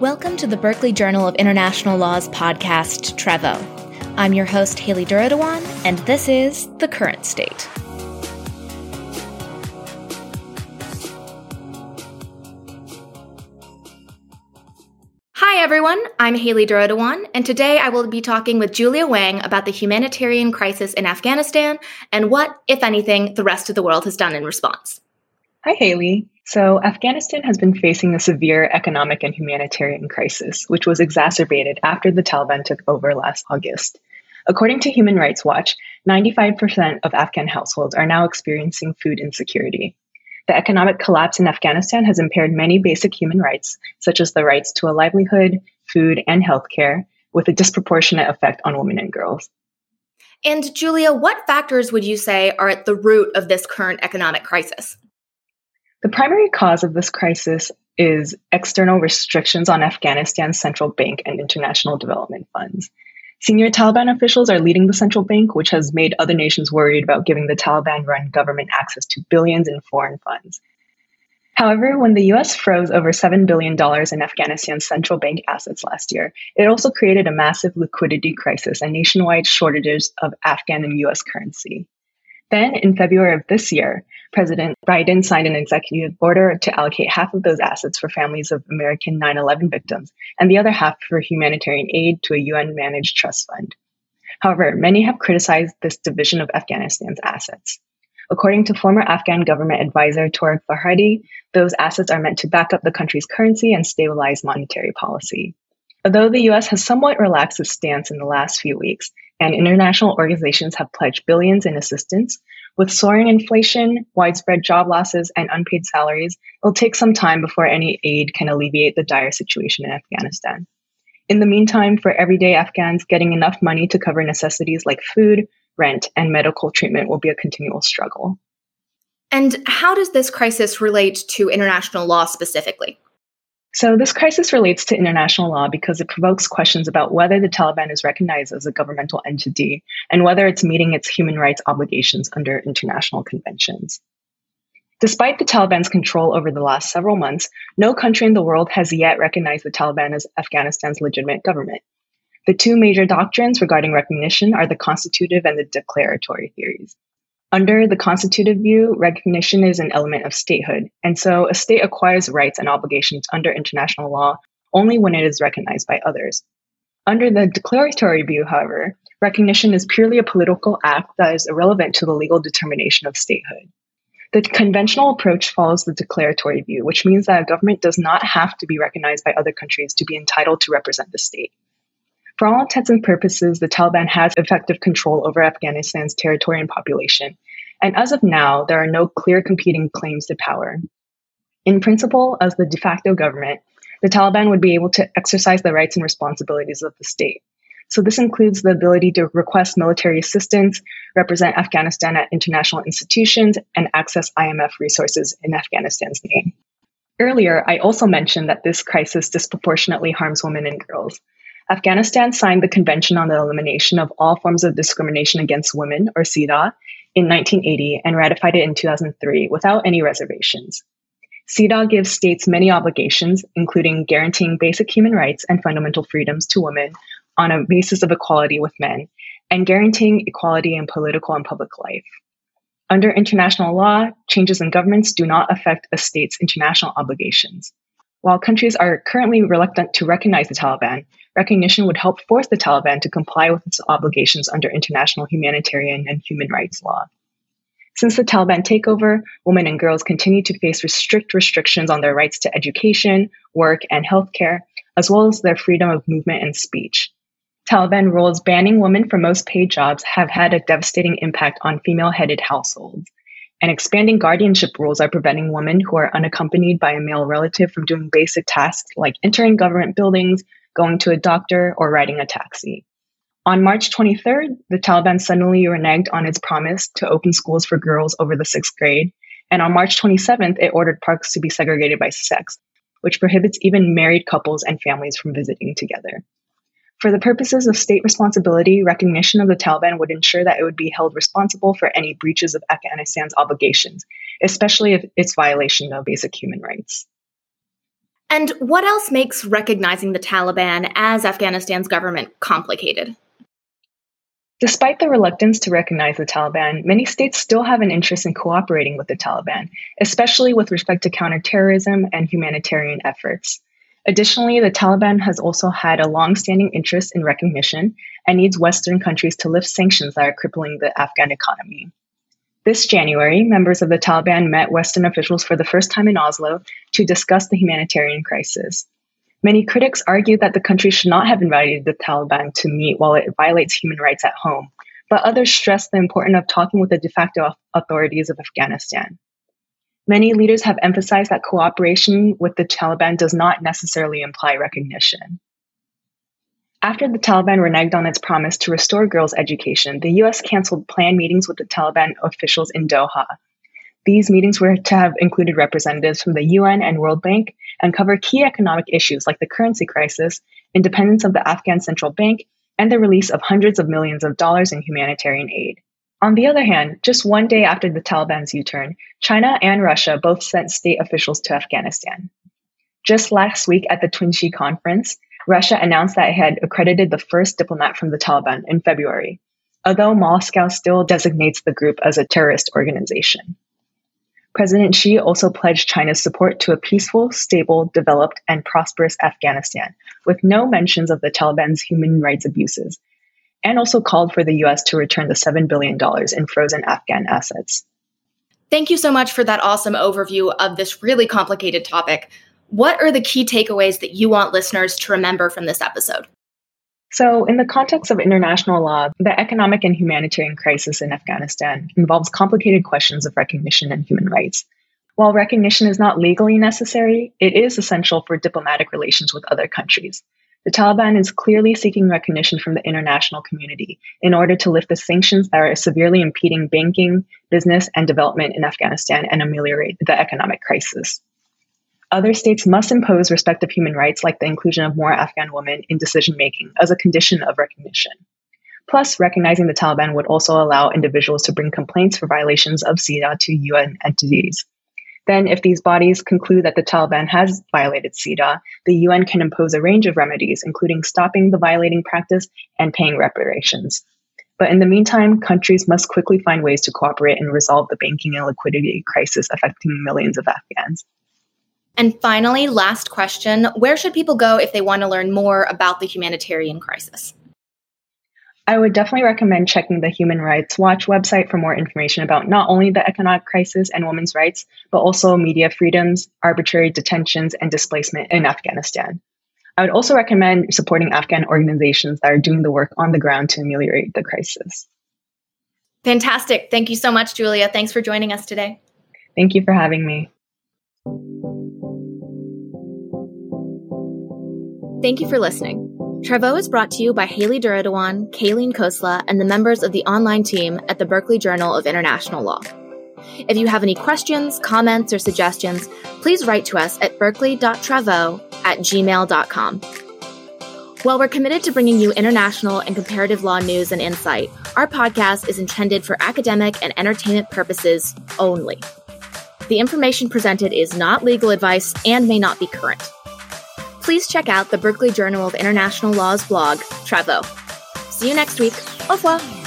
Welcome to the Berkeley Journal of International Law's podcast, Travaux. I'm your host, Haley Duradawan, and this is The Current State. Hi, everyone. I'm Haley Duradawan, and today I will be talking with Julia Wang about the humanitarian crisis in Afghanistan and what, if anything, the rest of the world has done in response. Hi, Haley. So, Afghanistan has been facing a severe economic and humanitarian crisis, which was exacerbated after the Taliban took over last August. According to Human Rights Watch, 95% of Afghan households are now experiencing food insecurity. The economic collapse in Afghanistan has impaired many basic human rights, such as the rights to a livelihood, food, and healthcare, with a disproportionate effect on women and girls. And Julia, what factors would you say are at the root of this current economic crisis? The primary cause of this crisis is external restrictions on Afghanistan's central bank and international development funds. Senior Taliban officials are leading the central bank, which has made other nations worried about giving the Taliban run government access to billions in foreign funds. However, when the US froze over $7 billion in Afghanistan's central bank assets last year, it also created a massive liquidity crisis and nationwide shortages of Afghan and US currency. Then, in February of this year, President Biden signed an executive order to allocate half of those assets for families of American 9 11 victims and the other half for humanitarian aid to a UN managed trust fund. However, many have criticized this division of Afghanistan's assets. According to former Afghan government advisor Tariq Farhadi, those assets are meant to back up the country's currency and stabilize monetary policy. Although the US has somewhat relaxed its stance in the last few weeks, and international organizations have pledged billions in assistance, with soaring inflation, widespread job losses, and unpaid salaries, it'll take some time before any aid can alleviate the dire situation in Afghanistan. In the meantime, for everyday Afghans, getting enough money to cover necessities like food, rent, and medical treatment will be a continual struggle. And how does this crisis relate to international law specifically? So, this crisis relates to international law because it provokes questions about whether the Taliban is recognized as a governmental entity and whether it's meeting its human rights obligations under international conventions. Despite the Taliban's control over the last several months, no country in the world has yet recognized the Taliban as Afghanistan's legitimate government. The two major doctrines regarding recognition are the constitutive and the declaratory theories. Under the constitutive view, recognition is an element of statehood, and so a state acquires rights and obligations under international law only when it is recognized by others. Under the declaratory view, however, recognition is purely a political act that is irrelevant to the legal determination of statehood. The conventional approach follows the declaratory view, which means that a government does not have to be recognized by other countries to be entitled to represent the state. For all intents and purposes, the Taliban has effective control over Afghanistan's territory and population. And as of now, there are no clear competing claims to power. In principle, as the de facto government, the Taliban would be able to exercise the rights and responsibilities of the state. So, this includes the ability to request military assistance, represent Afghanistan at international institutions, and access IMF resources in Afghanistan's name. Earlier, I also mentioned that this crisis disproportionately harms women and girls. Afghanistan signed the Convention on the Elimination of All Forms of Discrimination Against Women, or CEDAW, in 1980 and ratified it in 2003 without any reservations. CEDAW gives states many obligations, including guaranteeing basic human rights and fundamental freedoms to women on a basis of equality with men, and guaranteeing equality in political and public life. Under international law, changes in governments do not affect a state's international obligations. While countries are currently reluctant to recognize the Taliban, recognition would help force the Taliban to comply with its obligations under international humanitarian and human rights law. Since the Taliban takeover, women and girls continue to face strict restrictions on their rights to education, work, and healthcare, as well as their freedom of movement and speech. Taliban rules banning women from most paid jobs have had a devastating impact on female headed households and expanding guardianship rules are preventing women who are unaccompanied by a male relative from doing basic tasks like entering government buildings, going to a doctor, or riding a taxi. On March 23rd, the Taliban suddenly reneged on its promise to open schools for girls over the sixth grade. And on March 27th, it ordered parks to be segregated by sex, which prohibits even married couples and families from visiting together. For the purposes of state responsibility, recognition of the Taliban would ensure that it would be held responsible for any breaches of Afghanistan's obligations, especially if its violation of basic human rights. And what else makes recognizing the Taliban as Afghanistan's government complicated? Despite the reluctance to recognize the Taliban, many states still have an interest in cooperating with the Taliban, especially with respect to counterterrorism and humanitarian efforts. Additionally, the Taliban has also had a long-standing interest in recognition and needs Western countries to lift sanctions that are crippling the Afghan economy. This January, members of the Taliban met Western officials for the first time in Oslo to discuss the humanitarian crisis. Many critics argue that the country should not have invited the Taliban to meet while it violates human rights at home, but others stress the importance of talking with the de facto authorities of Afghanistan. Many leaders have emphasized that cooperation with the Taliban does not necessarily imply recognition. After the Taliban reneged on its promise to restore girls' education, the US canceled planned meetings with the Taliban officials in Doha. These meetings were to have included representatives from the UN and World Bank and cover key economic issues like the currency crisis, independence of the Afghan central bank, and the release of hundreds of millions of dollars in humanitarian aid. On the other hand, just one day after the Taliban's U turn, China and Russia both sent state officials to Afghanistan. Just last week at the Tunxi conference, Russia announced that it had accredited the first diplomat from the Taliban in February, although Moscow still designates the group as a terrorist organization. President Xi also pledged China's support to a peaceful, stable, developed, and prosperous Afghanistan, with no mentions of the Taliban's human rights abuses, and also called for the US to return the $7 billion in frozen Afghan assets. Thank you so much for that awesome overview of this really complicated topic. What are the key takeaways that you want listeners to remember from this episode? So, in the context of international law, the economic and humanitarian crisis in Afghanistan involves complicated questions of recognition and human rights. While recognition is not legally necessary, it is essential for diplomatic relations with other countries. The Taliban is clearly seeking recognition from the international community in order to lift the sanctions that are severely impeding banking, business, and development in Afghanistan and ameliorate the economic crisis. Other states must impose respect of human rights, like the inclusion of more Afghan women in decision making, as a condition of recognition. Plus, recognizing the Taliban would also allow individuals to bring complaints for violations of CEDAW to UN entities. Then, if these bodies conclude that the Taliban has violated CEDAW, the UN can impose a range of remedies, including stopping the violating practice and paying reparations. But in the meantime, countries must quickly find ways to cooperate and resolve the banking and liquidity crisis affecting millions of Afghans. And finally, last question where should people go if they want to learn more about the humanitarian crisis? I would definitely recommend checking the Human Rights Watch website for more information about not only the economic crisis and women's rights, but also media freedoms, arbitrary detentions, and displacement in Afghanistan. I would also recommend supporting Afghan organizations that are doing the work on the ground to ameliorate the crisis. Fantastic. Thank you so much, Julia. Thanks for joining us today. Thank you for having me. Thank you for listening. Travaux is brought to you by Haley Duradewan, Kayleen Khosla, and the members of the online team at the Berkeley Journal of International Law. If you have any questions, comments, or suggestions, please write to us at berkeley.travaux at gmail.com. While we're committed to bringing you international and comparative law news and insight, our podcast is intended for academic and entertainment purposes only. The information presented is not legal advice and may not be current please check out the Berkeley Journal of International Law's blog, Travaux. See you next week. Au revoir.